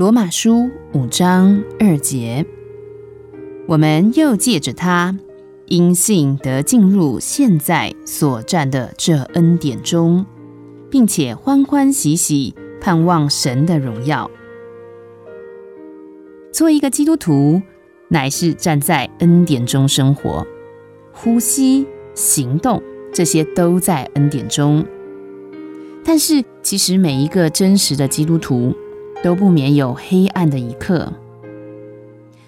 罗马书五章二节，我们又借着他，因信得进入现在所占的这恩典中，并且欢欢喜喜盼望神的荣耀。做一个基督徒，乃是站在恩典中生活，呼吸、行动，这些都在恩典中。但是，其实每一个真实的基督徒。都不免有黑暗的一刻。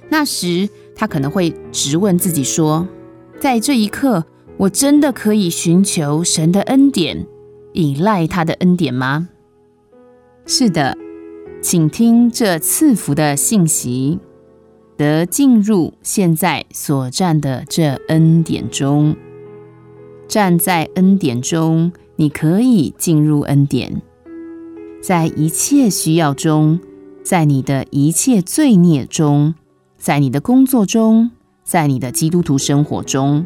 那时，他可能会直问自己说：“在这一刻，我真的可以寻求神的恩典，依赖他的恩典吗？”是的，请听这赐福的信息：得进入现在所站的这恩典中。站在恩典中，你可以进入恩典。在一切需要中，在你的一切罪孽中，在你的工作中，在你的基督徒生活中，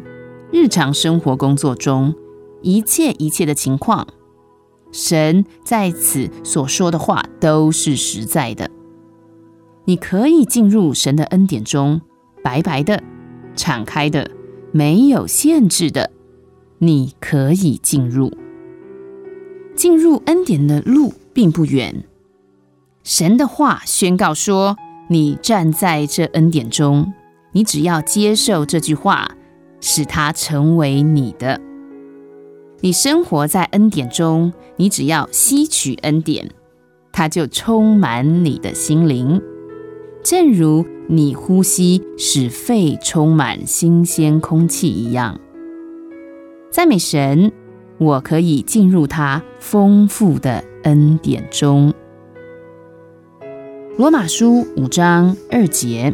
日常生活工作中，一切一切的情况，神在此所说的话都是实在的。你可以进入神的恩典中，白白的、敞开的、没有限制的，你可以进入，进入恩典的路。并不远。神的话宣告说：“你站在这恩典中，你只要接受这句话，使它成为你的。你生活在恩典中，你只要吸取恩典，它就充满你的心灵，正如你呼吸使肺充满新鲜空气一样。”赞美神，我可以进入他丰富的。恩典中，罗马书五章二节，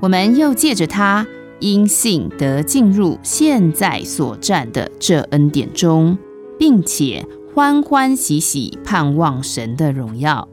我们又借着他因信得进入现在所占的这恩典中，并且欢欢喜喜盼望神的荣耀。